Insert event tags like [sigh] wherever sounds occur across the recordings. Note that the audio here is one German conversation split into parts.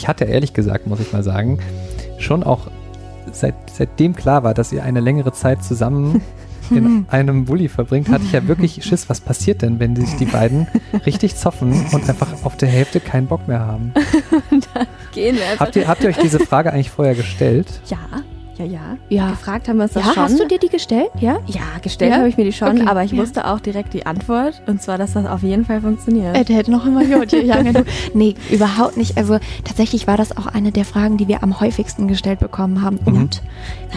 ich hatte ehrlich gesagt, muss ich mal sagen, schon auch seit, seitdem klar war, dass ihr eine längere Zeit zusammen [laughs] in einem Bulli verbringt, hatte ich ja wirklich Schiss, was passiert denn, wenn sich die beiden richtig zoffen und einfach auf der Hälfte keinen Bock mehr haben. [laughs] Dann gehen wir einfach. Habt ihr, habt ihr euch diese Frage eigentlich vorher gestellt? Ja, ja, ja. Ja. Gefragt haben wir das Ja, schon. hast du dir die gestellt? Ja? ja, gestellt Ja? habe ich mir die schon, Okay, aber ich ja. wusste auch direkt die Antwort. Und zwar, dass das auf jeden Fall funktioniert. Äh, der hätte noch immer genau. [laughs] Nee, überhaupt nicht. Also tatsächlich war das auch eine der Fragen, die wir am häufigsten gestellt bekommen haben. Mhm. Und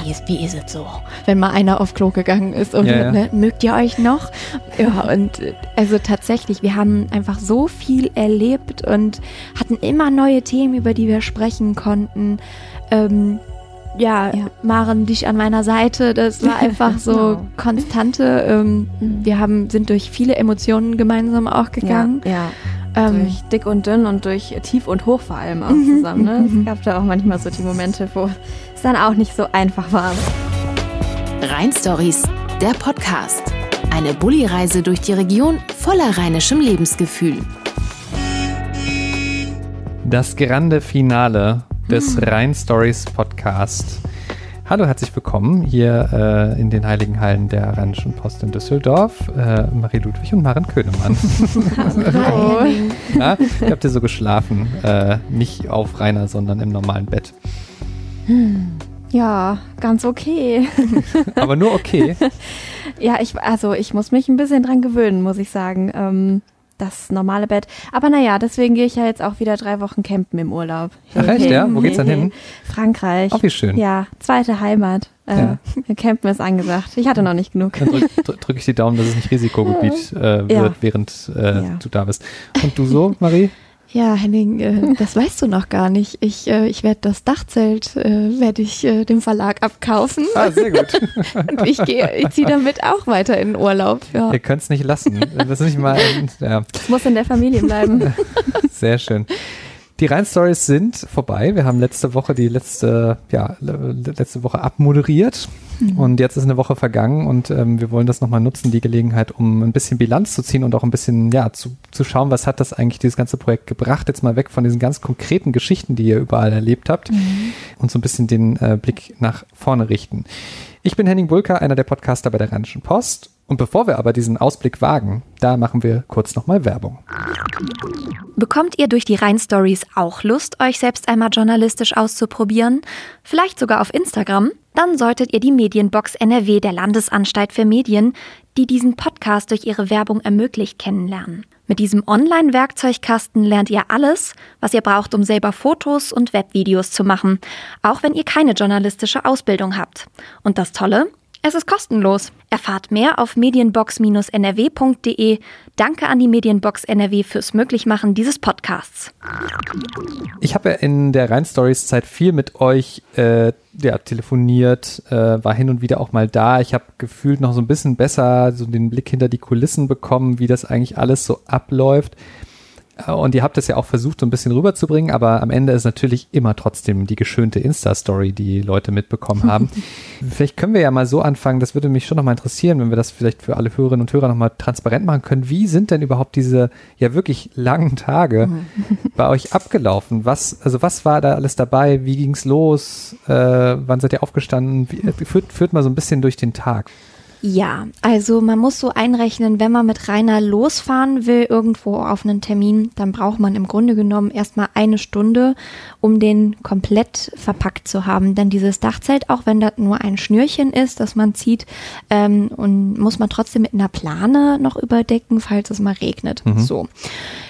wie ist, wie ist es so, wenn mal einer auf Klo gegangen ist und Ja, ja. Ne, mögt ihr euch noch? Ja, und äh, also tatsächlich, wir haben einfach so viel erlebt und hatten immer neue Themen, über die wir sprechen konnten. Ähm, ja, Ja. Maren, dich an meiner Seite, das war [laughs] einfach so Genau. konstante. Ähm, wir haben, sind durch viele Emotionen gemeinsam auch gegangen. Ja, Ähm, durch dick und dünn und durch tief und hoch vor allem auch Mhm, zusammen. Ne? mhm. Es gab da auch manchmal so die Momente, wo es dann auch nicht so einfach war. Rhein Stories, der Podcast. Eine Bulli-Reise durch die Region voller rheinischem Lebensgefühl. Das grande Finale des Rhein Stories Podcast. Hallo, herzlich willkommen hier äh, in den Heiligen Hallen der Rheinischen Post in Düsseldorf. Äh, Marie Ludwig und Maren Könemann. Hallo. [laughs] Na, wie habt ihr so geschlafen? Äh, nicht auf Rainer, sondern im normalen Bett. Ja, ganz okay. [laughs] Aber nur okay. [laughs] Ja, ich, also ich muss mich ein bisschen dran gewöhnen, muss ich sagen. Ähm, das normale Bett. Aber naja, deswegen gehe ich ja jetzt auch wieder drei Wochen campen im Urlaub. Ach echt, ja? Wo geht's dann hin? Frankreich. Auch wie schön. Ja, zweite Heimat. Äh, Ja. [laughs] Campen ist angesagt. Ich hatte noch nicht genug. Dann drücke drück, drück ich die Daumen, dass es nicht Risikogebiet [laughs] äh, wird, Ja. während äh, Ja. du da bist. Und du so, Marie? Ja, Henning, äh, das [laughs] weißt du noch gar nicht. Ich, äh, ich werde das Dachzelt, äh, werde ich äh, dem Verlag abkaufen. Ah, sehr gut. [laughs] Und ich gehe, ich ziehe damit auch weiter in den Urlaub. Ja. Ihr könnt es nicht lassen. Das ist nicht mal. Ja, Es muss in der Familie bleiben. [laughs] sehr schön. Die Rhein-Stories sind vorbei. Wir haben letzte Woche die letzte, ja, le- letzte Woche abmoderiert. Und jetzt ist eine Woche vergangen und ähm, wir wollen das nochmal nutzen, die Gelegenheit, um ein bisschen Bilanz zu ziehen und auch ein bisschen, ja, zu, zu schauen, was hat das eigentlich dieses ganze Projekt gebracht. Jetzt mal weg von diesen ganz konkreten Geschichten, die ihr überall erlebt habt und so ein bisschen den äh, Blick nach vorne richten. Ich bin Henning Bulka, einer der Podcaster bei der Rheinischen Post. Und bevor wir aber diesen Ausblick wagen, da machen wir kurz nochmal Werbung. Bekommt ihr durch die Rhein-Stories auch Lust, euch selbst einmal journalistisch auszuprobieren? Vielleicht sogar auf Instagram? Dann solltet ihr die Medienbox NRW der Landesanstalt für Medien, die diesen Podcast durch ihre Werbung ermöglicht, kennenlernen. Mit diesem Online-Werkzeugkasten lernt ihr alles, was ihr braucht, um selber Fotos und Webvideos zu machen, auch wenn ihr keine journalistische Ausbildung habt. Und das Tolle? Es ist kostenlos. Erfahrt mehr auf medienbox-nrw.de. Danke an die Medienbox NRW fürs Möglichmachen dieses Podcasts. Ich habe ja in der Rhein-Stories Zeit viel mit euch äh, ja, telefoniert, äh, war hin und wieder auch mal da. Ich habe gefühlt noch so ein bisschen besser so den Blick hinter die Kulissen bekommen, wie das eigentlich alles so abläuft. Äh, Und ihr habt es ja auch versucht, so ein bisschen rüberzubringen, aber am Ende ist natürlich immer trotzdem die geschönte Insta-Story, die Leute mitbekommen [laughs] haben. vielleicht können wir ja mal so anfangen, das würde mich schon nochmal interessieren, wenn wir das vielleicht für alle Hörerinnen und Hörer nochmal transparent machen können. Wie sind denn überhaupt diese ja wirklich langen Tage [laughs] bei euch abgelaufen? Was, also was war da alles dabei? Wie ging's los? Äh, wann seid ihr aufgestanden? Wie, äh, führt, führt mal so ein bisschen durch den Tag. Ja, also man muss so einrechnen, wenn man mit Rainer losfahren will, irgendwo auf einen Termin, dann braucht man im Grunde genommen erstmal eine Stunde, um den komplett verpackt zu haben. Denn dieses Dachzelt, auch wenn das nur ein Schnürchen ist, das man zieht, ähm, und muss man trotzdem mit einer Plane noch überdecken, falls es mal regnet. So.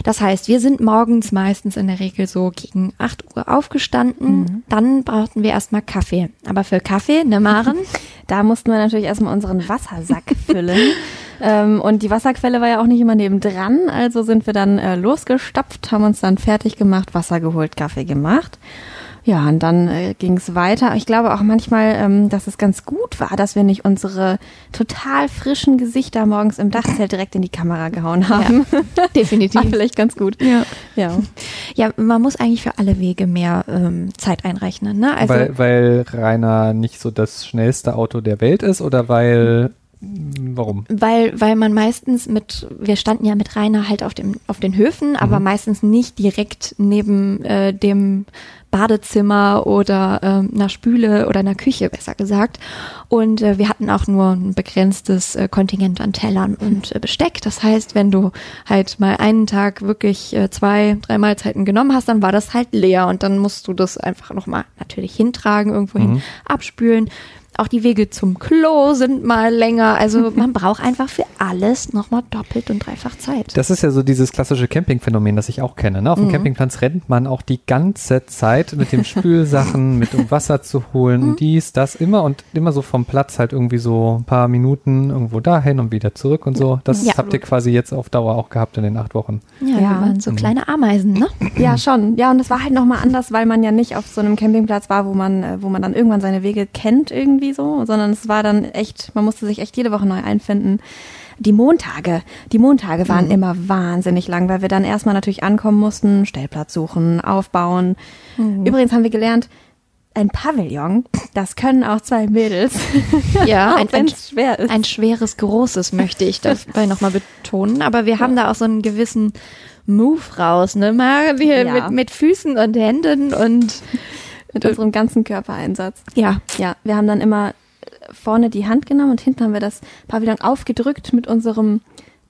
Das heißt, wir sind morgens meistens in der Regel so gegen 8 Uhr aufgestanden. Dann brauchten wir erstmal Kaffee. Aber für Kaffee, ne Maren? [laughs] Da mussten wir natürlich erstmal unseren Wassersack [laughs] füllen. ähm, und die Wasserquelle war ja auch nicht immer nebendran. Also sind wir dann äh, losgestapft, haben uns dann fertig gemacht, Wasser geholt, Kaffee gemacht. Ja, und dann äh, ging es weiter. Ich glaube auch manchmal, ähm, dass es ganz gut war, dass wir nicht unsere total frischen Gesichter morgens im Dachzelt direkt in die Kamera gehauen haben. [laughs] Definitiv. War vielleicht ganz gut. Ja. Ja. Ja, man muss eigentlich für alle Wege mehr ähm, Zeit einrechnen. Ne? Also weil, weil Rainer nicht so das schnellste Auto der Welt ist oder weil Warum? Weil, weil man meistens mit, wir standen ja mit Rainer halt auf, dem, auf den Höfen, aber Mhm. meistens nicht direkt neben äh, dem Badezimmer oder ähm, einer Spüle oder einer Küche, besser gesagt. Und äh, wir hatten auch nur ein begrenztes äh, Kontingent an Tellern und äh, Besteck. Das heißt, wenn du halt mal einen Tag wirklich äh, zwei, drei Mahlzeiten genommen hast, dann war das halt leer und dann musst du das einfach nochmal natürlich hintragen, irgendwo hin Mhm. abspülen. Auch die Wege zum Klo sind mal länger. Also [laughs] man braucht einfach für alles nochmal doppelt und dreifach Zeit. Das ist ja so dieses klassische Campingphänomen, das ich auch kenne. Ne? Auf Mhm. dem Campingplatz rennt man auch die ganze Zeit mit dem Spülsachen, [laughs] mit um Wasser zu holen, Mhm. dies, das, immer und immer so vom Platz halt irgendwie so ein paar Minuten irgendwo dahin und wieder zurück und so. Das Ja. habt ihr quasi jetzt auf Dauer auch gehabt in den acht Wochen. Ja, Ja. wir waren so Mhm. kleine Ameisen, ne? Ja, schon. Ja, und es war halt nochmal anders, weil man ja nicht auf so einem Campingplatz war, wo man, äh, wo man dann irgendwann seine Wege kennt irgendwie so, sondern es war dann echt, man musste sich echt jede Woche neu einfinden. Die Montage, die Montage waren immer wahnsinnig lang, weil wir dann erstmal natürlich ankommen mussten, Stellplatz suchen, aufbauen. Übrigens haben wir gelernt, ein Pavillon, das können auch zwei Mädels, [laughs] Ja, auch ein, wenn es schwer ist. ein schweres, großes möchte ich dabei nochmal betonen. Aber wir haben da auch so einen gewissen Move raus, ne? Mal hier Ja. mit, mit Füßen und Händen und mit unserem ganzen Körpereinsatz. ja. Ja, wir haben dann immer äh, vorne die Hand genommen und hinten haben wir das Pavillon aufgedrückt mit unserem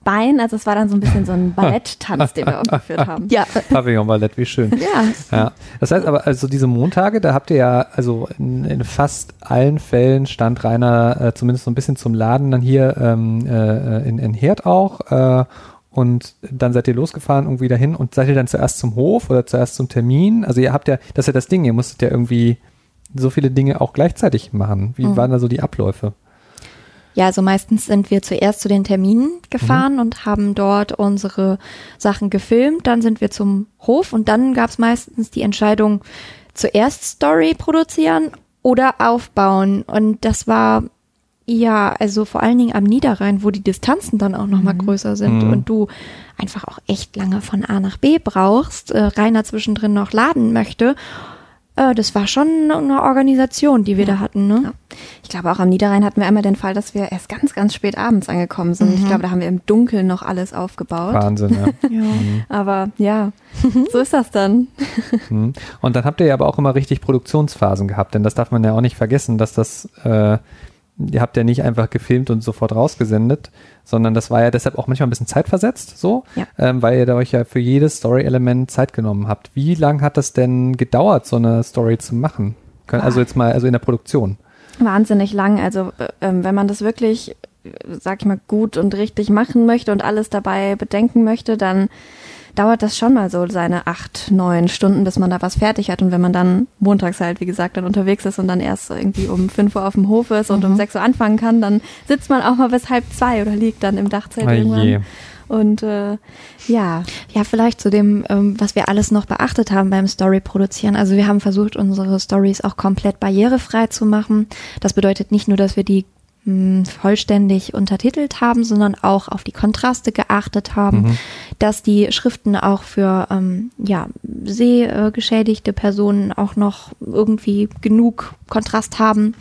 Bein. Also es war dann so ein bisschen so ein [laughs] Balletttanz, den wir [laughs] aufgeführt haben. Ja, Pavillon-Ballett, wie schön. ja. Ja, das heißt aber, also diese Montage, da habt ihr ja, also in, in fast allen Fällen stand Rainer äh, zumindest so ein bisschen zum Laden dann hier ähm, äh, in, in Herd auch äh, und dann seid ihr losgefahren irgendwie dahin und seid ihr dann zuerst zum Hof oder zuerst zum Termin? Also ihr habt ja, das ist ja das Ding, ihr musstet ja irgendwie so viele Dinge auch gleichzeitig machen. Wie waren da so die Abläufe? Ja, also meistens sind wir zuerst zu den Terminen gefahren und haben dort unsere Sachen gefilmt. Dann sind wir zum Hof und dann gab es meistens die Entscheidung, zuerst Story produzieren oder aufbauen. Und das war ja, also vor allen Dingen am Niederrhein, wo die Distanzen dann auch nochmal größer sind Mhm. und du einfach auch echt lange von A nach B brauchst, äh, Rainer zwischendrin noch laden möchte. Äh, das war schon eine Organisation, die wir da hatten, ne? Ja. Ich glaube, auch am Niederrhein hatten wir einmal den Fall, dass wir erst ganz, ganz spät abends angekommen sind. Ich glaube, da haben wir im Dunkeln noch alles aufgebaut. Wahnsinn, ja. [laughs] Ja. Aber ja, so ist das dann. Mhm. Und dann habt ihr ja aber auch immer richtig Produktionsphasen gehabt, denn das darf man ja auch nicht vergessen, dass das, äh, ihr habt ja nicht einfach gefilmt und sofort rausgesendet, sondern das war ja deshalb auch manchmal ein bisschen zeitversetzt, so, Ja. ähm, weil ihr da euch ja für jedes Story-Element Zeit genommen habt. Wie lang hat das denn gedauert, so eine Story zu machen? Also jetzt mal, also in der Produktion. Wahnsinnig lang. Also äh, ähm, wenn man das wirklich, sag ich mal, gut und richtig machen möchte und alles dabei bedenken möchte, dann dauert das schon mal so seine acht, neun Stunden, bis man da was fertig hat. Und wenn man dann montags halt, wie gesagt, dann unterwegs ist und dann erst irgendwie um fünf Uhr auf dem Hof ist und um sechs Uhr anfangen kann, dann sitzt man auch mal bis halb zwei oder liegt dann im Dachzelt Oh irgendwann. Und äh, ja, Ja, vielleicht zu dem, ähm, was wir alles noch beachtet haben beim Story produzieren. Also wir haben versucht, unsere Stories auch komplett barrierefrei zu machen. Das bedeutet nicht nur, dass wir die vollständig untertitelt haben, sondern auch auf die Kontraste geachtet haben, dass die Schriften auch für ähm, ja, sehgeschädigte Personen auch noch irgendwie genug Kontrast haben.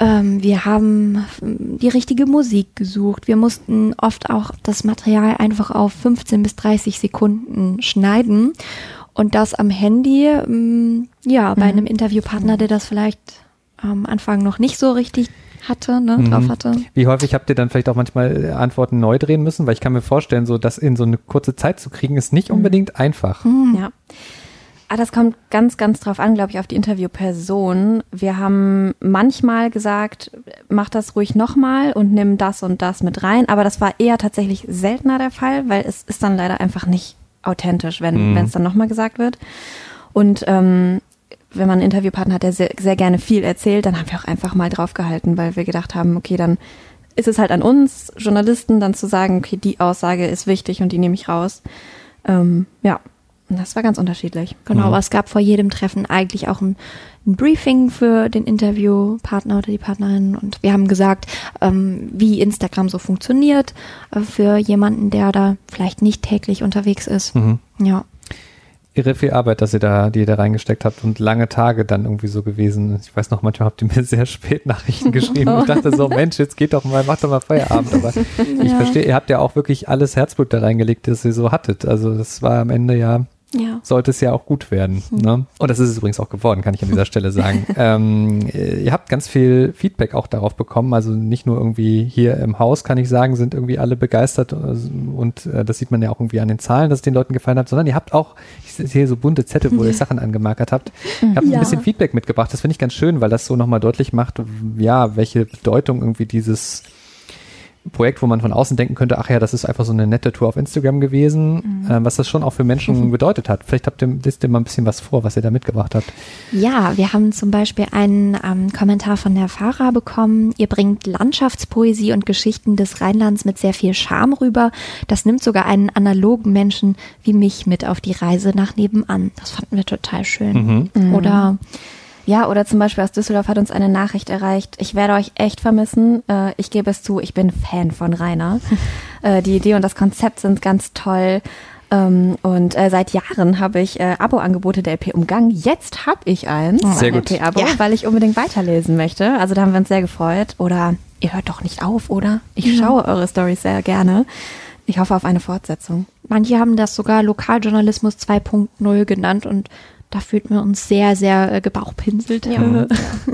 Ähm, wir haben ähm, die richtige Musik gesucht. Wir mussten oft auch das Material einfach auf 15 bis 30 Sekunden schneiden. Und das am Handy, ähm, ja, bei einem Interviewpartner, der das vielleicht am Anfang noch nicht so richtig hatte, ne, Mhm. drauf hatte. Wie häufig habt ihr dann vielleicht auch manchmal äh, Antworten neu drehen müssen? Weil ich kann mir vorstellen, so das in so eine kurze Zeit zu kriegen, ist nicht unbedingt einfach. Ja. Ah, das kommt ganz, ganz drauf an, glaube ich, auf die Interviewperson. Wir haben manchmal gesagt, mach das ruhig nochmal und nimm das und das mit rein. Aber das war eher tatsächlich seltener der Fall, weil es ist dann leider einfach nicht authentisch, wenn Mhm. wenn es dann nochmal gesagt wird. Und ähm, wenn man einen Interviewpartner hat, der sehr, sehr gerne viel erzählt, dann haben wir auch einfach mal draufgehalten, weil wir gedacht haben, okay, dann ist es halt an uns, Journalisten, dann zu sagen, okay, die Aussage ist wichtig und die nehme ich raus. Ähm, ja, und das war ganz unterschiedlich. Genau, Mhm. aber es gab vor jedem Treffen eigentlich auch ein, ein Briefing für den Interviewpartner oder die Partnerin und wir haben gesagt, ähm, wie Instagram so funktioniert äh, für jemanden, der da vielleicht nicht täglich unterwegs ist. Mhm. Ja. Irre viel Arbeit, dass ihr da, die ihr da reingesteckt habt und lange Tage dann irgendwie so gewesen. Ich weiß noch, manchmal habt ihr mir [laughs] sehr spät Nachrichten geschrieben. Ich dachte so, [laughs] Mensch, jetzt geht doch mal, macht doch mal Feierabend. Aber ich Ja. verstehe, ihr habt ja auch wirklich alles Herzblut da reingelegt, das ihr so hattet. Also das war am Ende ja Ja. sollte es ja auch gut werden. Ne? Und das ist es übrigens auch geworden, kann ich an dieser Stelle sagen. [laughs] ähm, äh, ihr habt ganz viel Feedback auch darauf bekommen. Also nicht nur irgendwie hier im Haus, kann ich sagen, sind irgendwie alle begeistert. äh, Und äh, das sieht man ja auch irgendwie an den Zahlen, dass es den Leuten gefallen hat, sondern ihr habt auch, ich sehe so bunte Zettel, wo ihr Sachen angemarkert habt. Ihr habt Ja. ein bisschen Feedback mitgebracht. Das finde ich ganz schön, weil das so nochmal deutlich macht, ja, welche Bedeutung irgendwie dieses Projekt, wo man von außen denken könnte, ach ja, das ist einfach so eine nette Tour auf Instagram gewesen, äh, was das schon auch für Menschen [laughs] bedeutet hat. Vielleicht habt ihr, lest ihr mal ein bisschen was vor, was ihr da mitgebracht habt. Ja, wir haben zum Beispiel einen ähm, Kommentar von der Fahrer bekommen. Ihr bringt Landschaftspoesie und Geschichten des Rheinlands mit sehr viel Charme rüber. Das nimmt sogar einen analogen Menschen wie mich mit auf die Reise nach nebenan. Das fanden wir total schön. Oder Ja, oder zum Beispiel aus Düsseldorf hat uns eine Nachricht erreicht. Ich werde euch echt vermissen. Äh, ich gebe es zu, ich bin Fan von Rainer. [laughs] äh, die Idee und das Konzept sind ganz toll. Ähm, und äh, seit Jahren habe ich äh, Abo-Angebote der LP umgangen. Jetzt habe ich eins, Sehr ein gut. LP-Abo, Ja. weil ich unbedingt weiterlesen möchte. Also da haben wir uns sehr gefreut. Oder ihr hört doch nicht auf, oder? Ich schaue eure Stories sehr gerne. Ich hoffe auf eine Fortsetzung. manche haben das sogar Lokaljournalismus 2.0 genannt und da fühlten wir uns sehr, sehr äh, gebauchpinselt. [laughs] Mhm.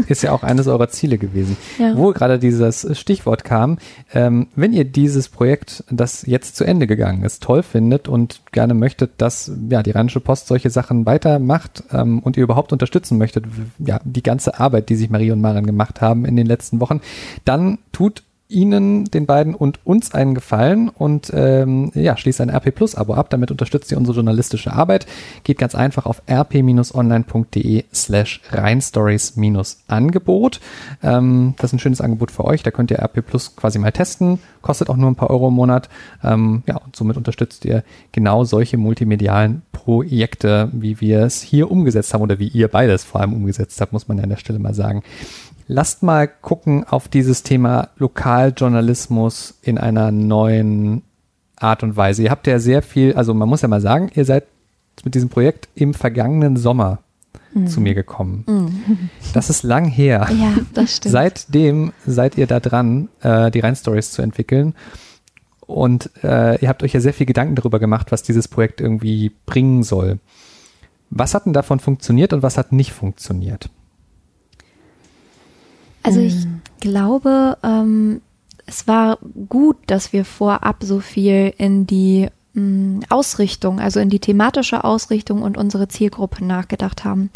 Ist ja auch eines eurer Ziele gewesen. Ja. Wo gerade dieses Stichwort kam, ähm, wenn ihr dieses Projekt, das jetzt zu Ende gegangen ist, toll findet und gerne möchtet, dass ja, die Rheinische Post solche Sachen weitermacht ähm, und ihr überhaupt unterstützen möchtet, ja, die ganze Arbeit, die sich Marie und Maren gemacht haben in den letzten Wochen, dann tut Ihnen, den beiden und uns einen Gefallen und ähm, ja, schließt ein RP Plus Abo ab. Damit unterstützt ihr unsere journalistische Arbeit. Geht ganz einfach auf rp-online.de slash reinstories-angebot. Ähm, das ist ein schönes Angebot für euch. Da könnt ihr RP Plus quasi mal testen. Kostet auch nur ein paar Euro im Monat. Ähm, ja, und somit unterstützt ihr genau solche multimedialen Projekte, wie wir es hier umgesetzt haben oder wie ihr beides vor allem umgesetzt habt, muss man ja an der Stelle mal sagen. Lasst mal gucken auf dieses Thema Lokaljournalismus in einer neuen Art und Weise. Ihr habt ja sehr viel, also man muss ja mal sagen, ihr seid mit diesem Projekt im vergangenen Sommer zu mir gekommen. Das ist lang her. [laughs] Ja, das stimmt. Seitdem seid ihr da dran, äh, die Rhein-Stories zu entwickeln. Und äh, ihr habt euch ja sehr viel Gedanken darüber gemacht, was dieses Projekt irgendwie bringen soll. Was hat denn davon funktioniert und was hat nicht funktioniert? Also ich glaube, ähm, es war gut, dass wir vorab so viel in die mh, Ausrichtung, also in die thematische Ausrichtung und unsere Zielgruppe nachgedacht haben.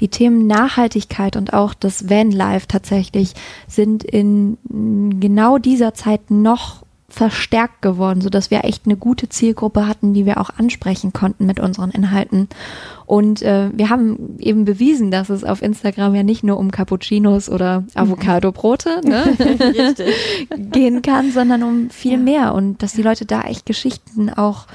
Die Themen Nachhaltigkeit und auch das Vanlife tatsächlich sind in mh, genau dieser Zeit noch verstärkt geworden, so dass wir echt eine gute Zielgruppe hatten, die wir auch ansprechen konnten mit unseren Inhalten. Und äh, wir haben eben bewiesen, dass es auf Instagram ja nicht nur um Cappuccinos oder Avocado-Brote ne, [laughs] gehen kann, sondern um viel mehr und dass die Leute da echt Geschichten auch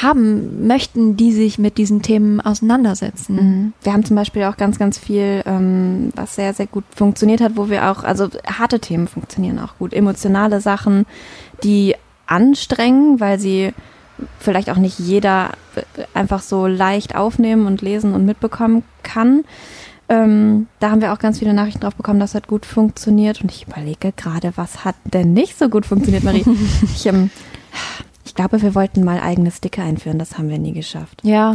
haben möchten, die sich mit diesen Themen auseinandersetzen. Mhm. Wir haben zum Beispiel auch ganz, ganz viel, ähm, was sehr, sehr gut funktioniert hat, wo wir auch, also harte Themen funktionieren auch gut, emotionale Sachen, die anstrengen, weil sie vielleicht auch nicht jeder einfach so leicht aufnehmen und lesen und mitbekommen kann. Ähm, da haben wir auch ganz viele Nachrichten drauf bekommen, das hat gut funktioniert. Und ich überlege gerade, was hat denn nicht so gut funktioniert, Marie? [laughs] ich, ähm, ich glaube, wir wollten mal eigene Sticker einführen, das haben wir nie geschafft. Ja,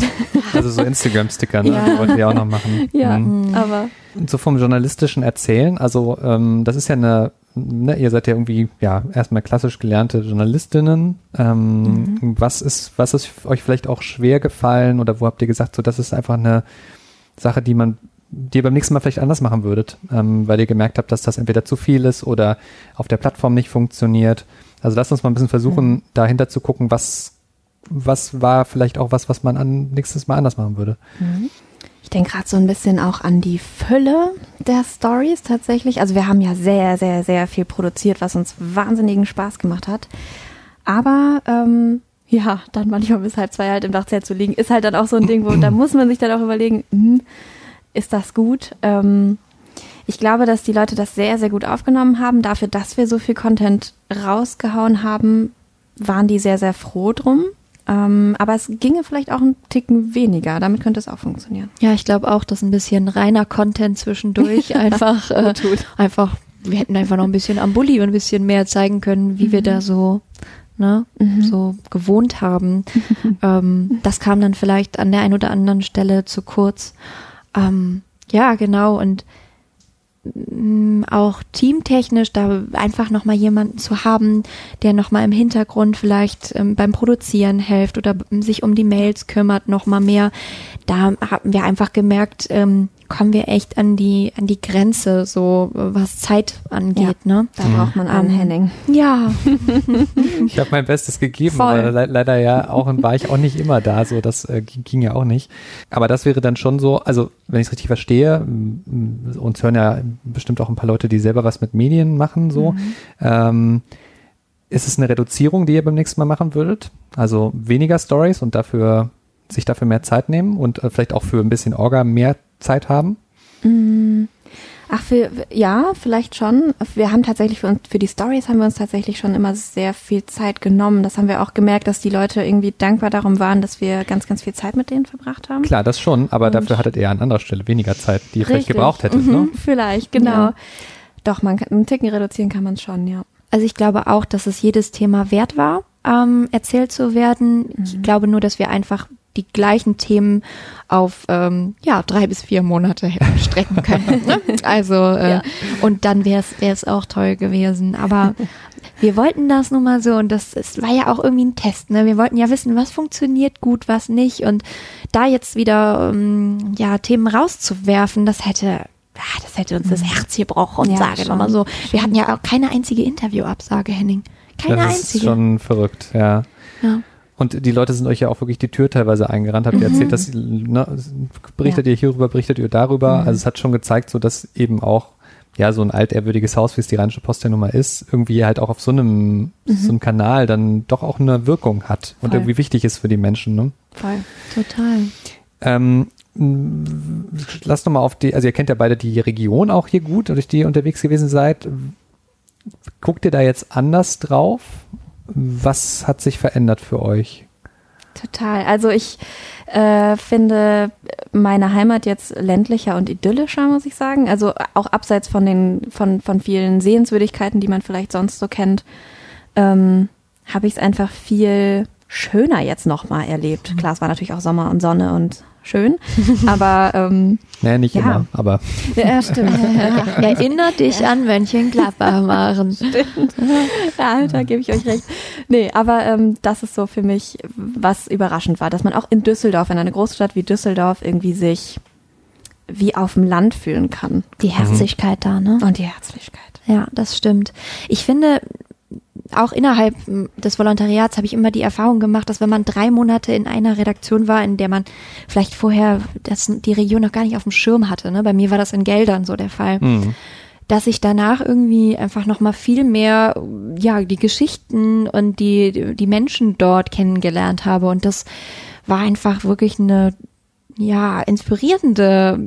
Also so Instagram-Sticker, ne? Ja. Wollt ihr auch noch machen. Mhm. aber Und so vom journalistischen Erzählen, also ähm, das ist ja eine, ne, ihr seid ja irgendwie, ja, erstmal klassisch gelernte Journalistinnen. Ähm, Was ist, was ist euch vielleicht auch schwer gefallen oder wo habt ihr gesagt, so das ist einfach eine Sache, die man, die ihr beim nächsten Mal vielleicht anders machen würdet, ähm, weil ihr gemerkt habt, dass das entweder zu viel ist oder auf der Plattform nicht funktioniert. Also lasst uns mal ein bisschen versuchen, dahinter zu gucken, was, was war vielleicht auch was, was man an, nächstes Mal anders machen würde. Ich denke gerade so ein bisschen auch an die Fülle der Stories tatsächlich. Also wir haben ja sehr, sehr, sehr viel produziert, was uns wahnsinnigen Spaß gemacht hat. Aber ähm, ja, dann manchmal bis halb zwei halt im Dachzelt zu liegen, ist halt dann auch so ein Ding, wo da muss man sich dann auch überlegen, hm, ist das gut? Ähm, ich glaube, dass die Leute das sehr, sehr gut aufgenommen haben. Dafür, dass wir so viel Content rausgehauen haben, waren die sehr, sehr froh drum. Ähm, aber es ginge vielleicht auch einen Ticken weniger. Damit könnte es auch funktionieren. Ja, ich glaube auch, dass ein bisschen reiner Content zwischendurch [laughs] einfach, äh, einfach, wir hätten einfach noch ein bisschen am Bulli und ein bisschen mehr zeigen können, wie wir da so, ne, so gewohnt haben. [laughs] ähm, das kam dann vielleicht an der einen oder anderen Stelle zu kurz. Ähm, ja, genau. Und auch teamtechnisch da einfach noch mal jemanden zu haben, der noch mal im Hintergrund vielleicht ähm, beim Produzieren hilft oder sich um die Mails kümmert, noch mal mehr. Da haben wir einfach gemerkt, ähm, kommen wir echt an die an die Grenze, so was Zeit angeht, ne? Da braucht man einen Ähm, Henning. Ja, Ich habe mein Bestes gegeben, Voll. aber le leider ja auch war ich auch nicht immer da, so das äh, ging, ja auch nicht. Aber das wäre dann schon so, also wenn ich es richtig verstehe, uns hören ja bestimmt auch ein paar Leute, die selber was mit Medien machen, so. Ähm, ist es eine Reduzierung, die ihr beim nächsten Mal machen würdet? Also weniger Stories und dafür sich dafür mehr Zeit nehmen und äh, vielleicht auch für ein bisschen Orga mehr Zeit haben? Ach, für, ja, vielleicht schon. Wir haben tatsächlich für uns, für die Stories haben wir uns tatsächlich schon immer sehr viel Zeit genommen. Das haben wir auch gemerkt, dass die Leute irgendwie dankbar darum waren, dass wir ganz, ganz viel Zeit mit denen verbracht haben. Klar, das schon, aber Und- dafür hattet ihr an anderer Stelle weniger Zeit, die ihr vielleicht Richtig. gebraucht hättet, Mhm, ne? Vielleicht, genau. Ja. Doch, man kann, einen Ticken reduzieren kann man schon, ja. Also ich glaube auch, dass es jedes Thema wert war, ähm, erzählt zu werden. Ich glaube nur, dass wir einfach die gleichen Themen auf ähm, ja drei bis vier Monate hätten [laughs] strecken können. ne? Also äh, Ja. und dann wäre es wäre es auch toll gewesen. Aber [laughs] wir wollten das nun mal so und das, das war ja auch irgendwie ein Test. Ne? Wir wollten ja wissen, was funktioniert gut, was nicht. Und da jetzt wieder ähm, ja Themen rauszuwerfen, das hätte ah, das hätte uns das Herz gebrochen, Ja, sage ich mal so. Wir hatten ja auch keine einzige Interviewabsage, Henning. Keine das ist einzige. schon verrückt, ja. ja. Und die Leute sind euch ja auch wirklich die Tür teilweise eingerannt. Habt ihr erzählt, dass ne, berichtet ihr hierüber, berichtet ihr darüber. Also es hat schon gezeigt, so dass eben auch ja so ein altehrwürdiges Haus, wie es die Rheinische Post ja nun mal ist, irgendwie halt auch auf so einem so einem Kanal dann doch auch eine Wirkung hat und Voll. irgendwie wichtig ist für die Menschen. Ne? Voll. Total. Ähm, lasst noch mal auf die, also ihr kennt ja beide die Region auch hier gut, durch die ihr unterwegs gewesen seid. Guckt ihr da jetzt anders drauf? Was hat sich verändert für euch? Total. Also ich äh, finde meine Heimat jetzt ländlicher und idyllischer, muss ich sagen. Also auch abseits von den von von vielen Sehenswürdigkeiten, die man vielleicht sonst so kennt, ähm, habe ich es einfach viel schöner jetzt nochmal erlebt. Klar, es war natürlich auch Sommer und Sonne und schön, [laughs] aber ähm, Naja, nicht Ja. immer, aber ja, stimmt. [laughs] Erinnert dich an Mönchengladbach machen. Ja, da gebe ich euch recht. Nee, aber ähm, das ist so für mich, was überraschend war, dass man auch in Düsseldorf, in einer Großstadt wie Düsseldorf, irgendwie sich wie auf dem Land fühlen kann. Die Herzlichkeit da, ne? Und die Herzlichkeit. Ja, das stimmt. Ich finde, auch innerhalb des Volontariats habe ich immer die Erfahrung gemacht, dass wenn man drei Monate in einer Redaktion war, in der man vielleicht vorher das, die Region noch gar nicht auf dem Schirm hatte, ne? bei mir war das in Geldern so der Fall, hm, dass ich danach irgendwie einfach noch mal viel mehr, ja, die Geschichten und die, die Menschen dort kennengelernt habe. Und das war einfach wirklich eine, ja, inspirierende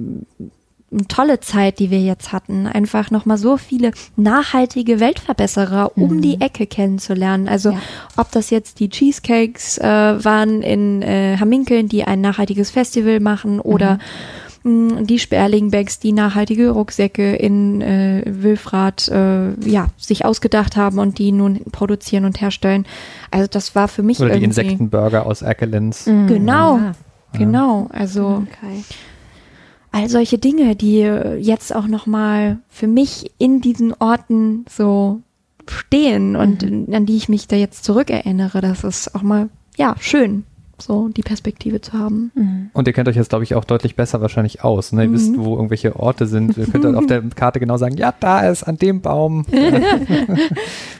tolle Zeit, die wir jetzt hatten, einfach nochmal so viele nachhaltige Weltverbesserer um die Ecke kennenzulernen. Also Ja. ob das jetzt die Cheesecakes äh, waren in äh, Hamminkeln, die ein nachhaltiges Festival machen oder mh, die Sperlingbags, die nachhaltige Rucksäcke in äh, Wilfrath äh, ja, sich ausgedacht haben und die nun produzieren und herstellen. Also das war für mich oder die Insektenburger aus Erkelenz. Genau, Ja. genau. Also Okay. All solche Dinge, die jetzt auch nochmal für mich in diesen Orten so stehen und Mhm. an die ich mich da jetzt zurückerinnere, das ist auch mal, ja, schön, so die Perspektive zu haben. Mhm. Und ihr kennt euch jetzt, glaube ich, auch deutlich besser wahrscheinlich aus. Ne? Ihr wisst, wo irgendwelche Orte sind. Ihr könnt dann auf der [laughs] Karte genau sagen, ja, da ist an dem Baum. [laughs]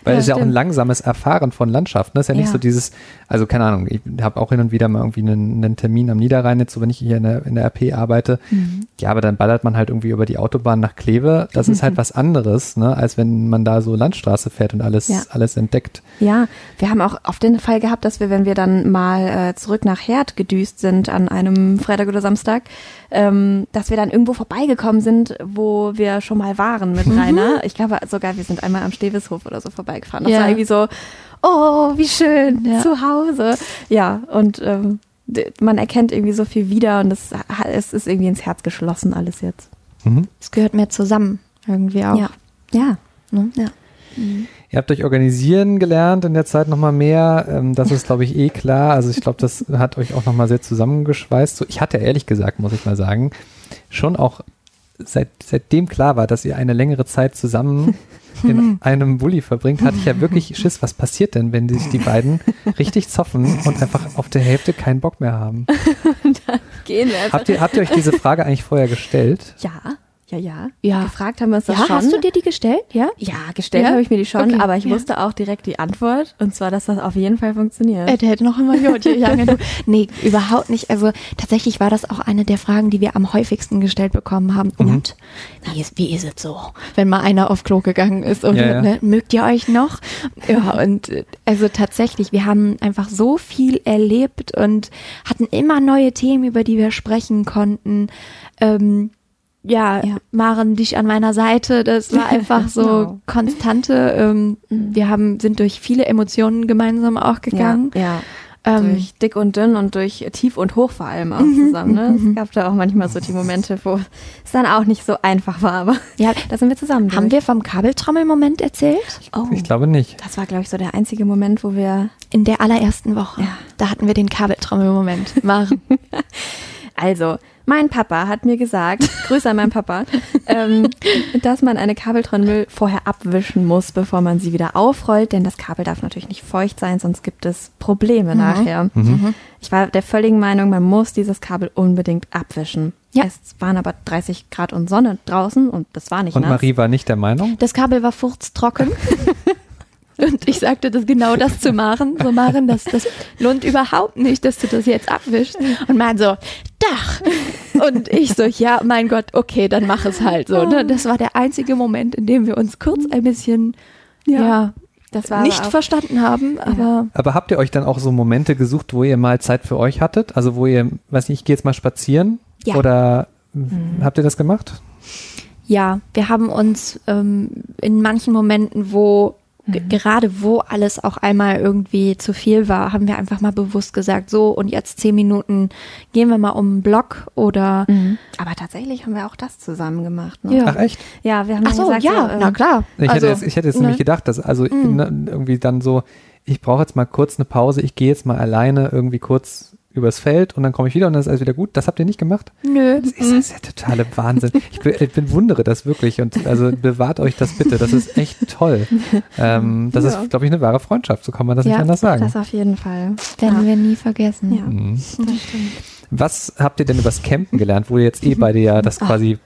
Weil es ist ja auch ein langsames Erfahren von Landschaften. Das ist ja nicht Ja. so dieses, also keine Ahnung, ich habe auch hin und wieder mal irgendwie einen, einen Termin am Niederrhein, jetzt so wenn ich hier in der, in der RP arbeite. Ja, aber dann ballert man halt irgendwie über die Autobahn nach Kleve. Das ist halt [laughs] was anderes, ne, als wenn man da so Landstraße fährt und alles, Ja. alles entdeckt. Ja, wir haben auch oft den Fall gehabt, dass wir, wenn wir dann mal äh, zurück zurück nach Herd gedüst sind an einem Freitag oder Samstag, ähm, dass wir dann irgendwo vorbeigekommen sind, wo wir schon mal waren mit Rainer. Ich glaube sogar, wir sind einmal am Stevishof oder so vorbeigefahren. Das Ja. war irgendwie so, oh, wie schön, Ja. zu Hause. Ja, und ähm, man erkennt irgendwie so viel wieder und es, ha- es ist irgendwie ins Herz geschlossen alles jetzt. Mhm. Es gehört mehr zusammen irgendwie auch. Ja. Ja. Ne? Ja. Ihr habt euch organisieren gelernt in der Zeit nochmal mehr. Ähm, das ist, glaube ich, eh klar. Also ich glaube, das hat euch auch nochmal sehr zusammengeschweißt. So, ich hatte ehrlich gesagt, muss ich mal sagen, schon auch seit, seitdem klar war, dass ihr eine längere Zeit zusammen [laughs] in einem Bulli verbringt, hatte ich ja wirklich Schiss, was passiert denn, wenn sich die beiden richtig zoffen und einfach auf der Hälfte keinen Bock mehr haben. [laughs] Gehen wir einfach. Habt ihr, habt ihr euch diese Frage eigentlich vorher gestellt? Ja, ja, ja. Ja. Gefragt haben wir uns das Ja, schon. hast du dir die gestellt? Ja? ja, gestellt Ja? habe ich mir die schon, Okay, aber ich ja. wusste auch direkt die Antwort und zwar, dass das auf jeden Fall funktioniert. Äh, der hätte noch immer Jodje jagen. du. [laughs] Nee, überhaupt nicht. Also tatsächlich war das auch eine der Fragen, die wir am häufigsten gestellt bekommen haben. Und wie ist, wie ist es so, wenn mal einer auf Klo gegangen ist und Ja, ja. Ne, mögt ihr euch noch? Ja, und äh, also tatsächlich, wir haben einfach so viel erlebt und hatten immer neue Themen, über die wir sprechen konnten. Ähm, ja, Ja. Maren, dich an meiner Seite, das war [laughs] einfach so Genau. konstante. Ähm, wir haben, sind durch viele Emotionen gemeinsam auch gegangen. Ja, ja. Ähm, durch dick und dünn und durch tief und hoch vor allem auch zusammen. Ne? Es gab da auch manchmal so die Momente, wo es dann auch nicht so einfach war, aber ja, da sind wir zusammen. haben durch. wir vom Kabeltrommelmoment erzählt? Oh, Ich glaube nicht. das war, glaube ich, so der einzige Moment, wo wir In der allerersten Woche. Ja. Da hatten wir den Kabeltrommelmoment. Maren. [laughs] Also, mein Papa hat mir gesagt, [laughs] Grüße an meinen Papa, ähm, dass man eine Kabeltrommel vorher abwischen muss, bevor man sie wieder aufrollt, denn das Kabel darf natürlich nicht feucht sein, sonst gibt es Probleme nachher. Ich war der völligen Meinung, man muss dieses Kabel unbedingt abwischen. Ja. Es waren aber 30 Grad und Sonne draußen und das war nicht Und nass. Marie war nicht der Meinung? Das Kabel war furztrocken. [laughs] Und ich sagte das genau das zu Maren. So, Maren, das, das lohnt überhaupt nicht, dass du das jetzt abwischst. Und Maren so, Dach. Und ich so, ja, mein Gott, okay, dann mach es halt so. Ne? Das war der einzige Moment, in dem wir uns kurz ein bisschen, ja, das war nicht verstanden haben. Aber Aber habt ihr euch dann auch so Momente gesucht, wo ihr mal Zeit für euch hattet? Also wo ihr, weiß nicht, ich gehe jetzt mal spazieren? Ja. Oder Mhm. habt ihr das gemacht? Ja, wir haben uns ähm, in manchen Momenten, wo ge- gerade wo alles auch einmal irgendwie zu viel war, haben wir einfach mal bewusst gesagt, so und jetzt zehn Minuten gehen wir mal um den Block oder Mhm. aber tatsächlich haben wir auch das zusammen gemacht. Ne? Ja. Ach echt? ja, wir haben Ach so, gesagt, ja, so, ähm, na klar. Ich, also, hätte, jetzt, ich hätte jetzt ne? nämlich gedacht, dass also ne, irgendwie dann so, ich brauche jetzt mal kurz eine Pause, ich gehe jetzt mal alleine irgendwie kurz übers Feld und dann komme ich wieder und dann ist alles wieder gut. Das habt ihr nicht gemacht? Nö. Das ist, das ist ja totale Wahnsinn. Ich, be, ich bewundere das wirklich und also bewahrt euch das bitte. Das ist echt toll. Ähm, das Ja. ist, glaube ich, eine wahre Freundschaft. So kann man das Ja, nicht anders sagen. Das auf jeden Fall. Werden ja. wir nie vergessen. Ja. Mhm. Das stimmt. Was habt ihr denn übers Campen gelernt, wo ihr jetzt eh beide ja das quasi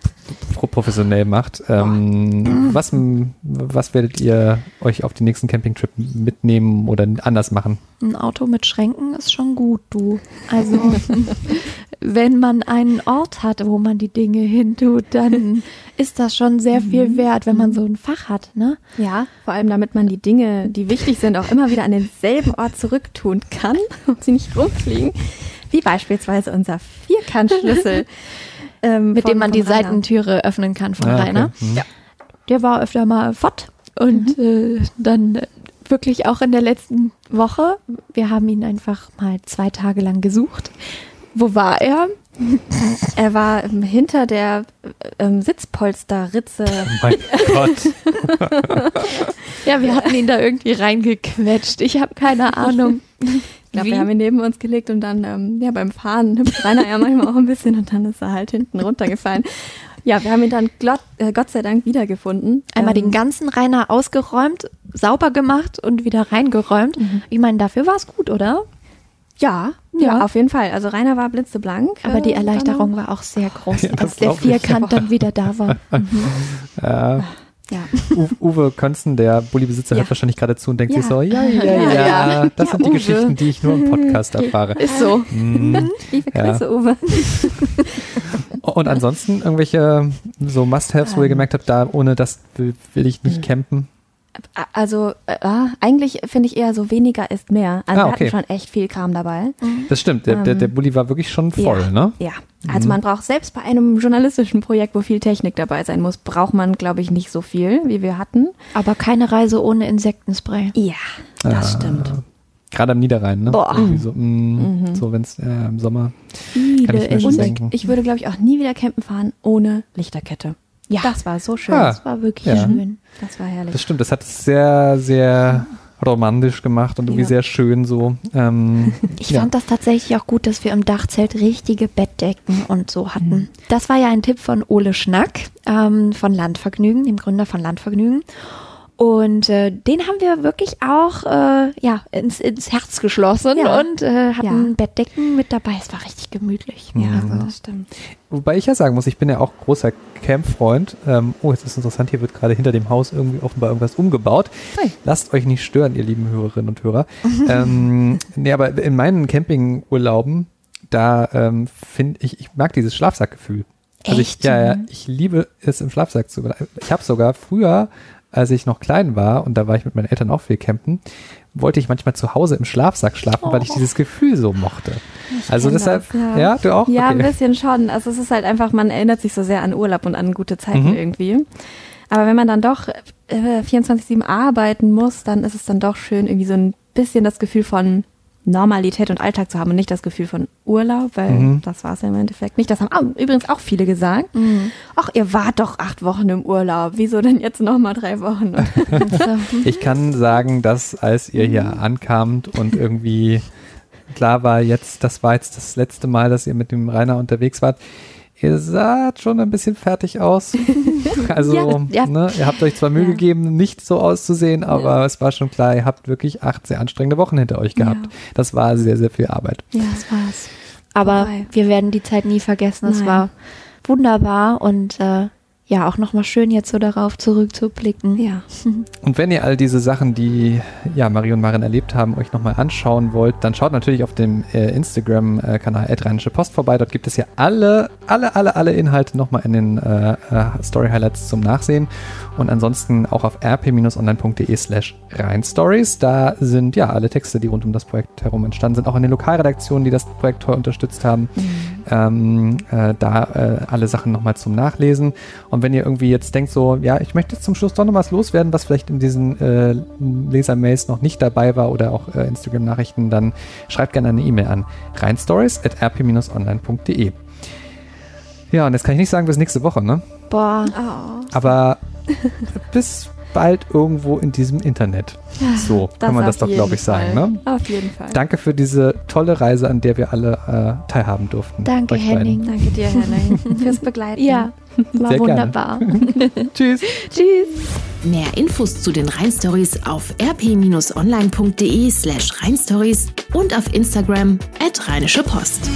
pro- professionell macht? Ähm, was, was werdet ihr euch auf die nächsten Campingtrip mitnehmen oder anders machen? Ein Auto mit Schränken ist schon gut, du. Also, [laughs] wenn man einen Ort hat, wo man die Dinge hintut, dann ist das schon sehr viel wert, wenn man so ein Fach hat, ne? Ja, vor allem damit man die Dinge, die wichtig sind, auch immer wieder an denselben Ort zurücktun kann und sie nicht rumfliegen. Wie beispielsweise unser Vierkantschlüssel. [laughs] ähm, Mit von- dem man die Rainer. Seitentüre öffnen kann von Ah, okay. Rainer. Mhm. Der war öfter mal fort und äh, dann wirklich auch in der letzten Woche. Wir haben ihn einfach mal zwei Tage lang gesucht. Wo war er? [laughs] Er war ähm, hinter der ähm, Sitzpolsterritze. Mein Gott. [laughs] Ja, wir hatten ihn da irgendwie reingequetscht. Ich habe keine Ahnung. Ich glaube, wir haben ihn neben uns gelegt und dann ähm, ja, beim Fahren [laughs] hüpft Rainer ja manchmal auch ein bisschen und dann ist er halt hinten runtergefallen. Ja, wir haben ihn dann glott, äh, Gott sei Dank wiedergefunden. Einmal Ähm, den ganzen Rainer ausgeräumt, sauber gemacht und wieder reingeräumt. Ich meine, dafür war es gut, oder? Ja, Ja. ja, auf jeden Fall. Also Rainer war blitzeblank. Aber die äh, Erleichterung war auch sehr groß, [laughs] Ja, als der. Vierkant dann wieder da war. [laughs] Äh, dann- Ja. Uwe Könzen, der Bullybesitzer, hört Ja. wahrscheinlich gerade zu und denkt Ja. sich so, ja, ja, ja, Ja. das sind die Uwe. Geschichten, die ich nur im Podcast [laughs] erfahre. Ist so. Mhm. [laughs] Liebe. Grüße, Uwe. [laughs] Und ansonsten irgendwelche so Must-Haves, wo ihr gemerkt habt, da ohne das will, will ich nicht campen? Also äh, eigentlich finde ich eher so weniger ist mehr. Also Ah, wir okay. hatten schon echt viel Kram dabei. Das stimmt, der, der, der Bulli war wirklich schon voll, ja, ne? Ja. Also man braucht selbst bei einem journalistischen Projekt, wo viel Technik dabei sein muss, braucht man, glaube ich, nicht so viel, wie wir hatten. Aber keine Reise ohne Insektenspray. Ja, das stimmt. Gerade am Niederrhein, ne? Boah. Irgendwie so, mm, so wenn es äh, im Sommer. Viele Kann ich mir schon denken. ich würde, glaube ich, auch nie wieder campen fahren ohne Lichterkette. Ja. Das war so schön. Ah. Das war wirklich Ja. schön. Das war herrlich. Das stimmt, das hat es sehr, sehr romantisch gemacht und irgendwie Ja. sehr schön so. Ähm, [laughs] Ich ja. fand das tatsächlich auch gut, dass wir im Dachzelt richtige Bettdecken und so hatten. Das war ja ein Tipp von Ole Schnack ähm, von Landvergnügen, dem Gründer von Landvergnügen. Und äh, den haben wir wirklich auch äh, ja, ins, ins Herz geschlossen Ja. und äh, hatten Ja. Bettdecken mit dabei. Es war richtig gemütlich. ja, Also, das stimmt. Wobei ich ja sagen muss, ich bin ja auch großer Camp-Freund. Ähm, oh, jetzt ist interessant, hier wird gerade hinter dem Haus irgendwie offenbar irgendwas umgebaut. Hey. Lasst euch nicht stören, ihr lieben Hörerinnen und Hörer. [laughs] ähm, nee, aber in meinen Campingurlauben, da ähm, finde ich, ich mag dieses Schlafsackgefühl. Also ich, Echt? ja, ja, ich liebe es im Schlafsack zu übernachten. Ich habe sogar früher, als ich noch klein war, und da war ich mit meinen Eltern auch viel campen, wollte ich manchmal zu Hause im Schlafsack schlafen, weil ich dieses Gefühl so mochte. Also kenn deshalb, das, ja. ja. du auch? Ja, ein Okay. bisschen schon. Also es ist halt einfach, man erinnert sich so sehr an Urlaub und an gute Zeiten Mhm. irgendwie. Aber wenn man dann doch äh, 24-7 arbeiten muss, dann ist es dann doch schön, irgendwie so ein bisschen das Gefühl von Normalität und Alltag zu haben und nicht das Gefühl von Urlaub, weil Mhm. das war es ja im Endeffekt nicht. Das haben auch, übrigens auch viele gesagt. Ach, ihr wart doch acht Wochen im Urlaub. Wieso denn jetzt noch mal drei Wochen? [laughs] [laughs] Ich kann sagen, dass als ihr hier ankamt und irgendwie klar war, jetzt, das war jetzt das letzte Mal, dass ihr mit dem Rainer unterwegs wart, ihr saht schon ein bisschen fertig aus. [laughs] [laughs] Also, Ja, ja. Ne, ihr habt euch zwar Mühe Ja. gegeben, nicht so auszusehen, aber es war schon klar, ihr habt wirklich acht sehr anstrengende Wochen hinter euch gehabt. Ja. Das war sehr, sehr viel Arbeit. ja, das war's. Aber Vorbei. wir werden die Zeit nie vergessen. Es war wunderbar und äh, ja, auch nochmal schön jetzt so darauf zurückzublicken. Ja. [laughs] Und wenn ihr all diese Sachen, die ja Marie und Maren erlebt haben, euch nochmal anschauen wollt, dann schaut natürlich auf dem äh, Instagram-Kanal Rheinische Post vorbei. Dort gibt es ja alle, alle, alle, alle Inhalte nochmal in den äh, äh, Story-Highlights zum Nachsehen. Und ansonsten auch auf rp-online.de slash rheinstories. Da sind ja alle Texte, die rund um das Projekt herum entstanden sind, auch in den Lokalredaktionen, die das Projekt toll unterstützt haben. Ähm, äh, da äh, alle Sachen nochmal zum Nachlesen. Und wenn ihr irgendwie jetzt denkt, so, ja, ich möchte jetzt zum Schluss doch noch was loswerden, was vielleicht in diesen äh, Lesermails noch nicht dabei war oder auch äh, Instagram-Nachrichten, dann schreibt gerne eine E-Mail an reinstories.rp-online.de. Ja, und jetzt kann ich nicht sagen bis nächste Woche, ne? Boah, Oh, Aber [laughs] bis bald irgendwo in diesem Internet. So kann man das doch, glaube ich, sagen, ne? Auf jeden Fall. Danke für diese tolle Reise, an der wir alle äh, teilhaben durften. danke. Henning. Danke dir, Henning, [laughs] fürs Begleiten. Ja, war Sehr wunderbar. [laughs] Tschüss. Tschüss. Mehr Infos zu den Rheinstories auf rp-online.de slash rheinstories und auf Instagram at rheinische Post.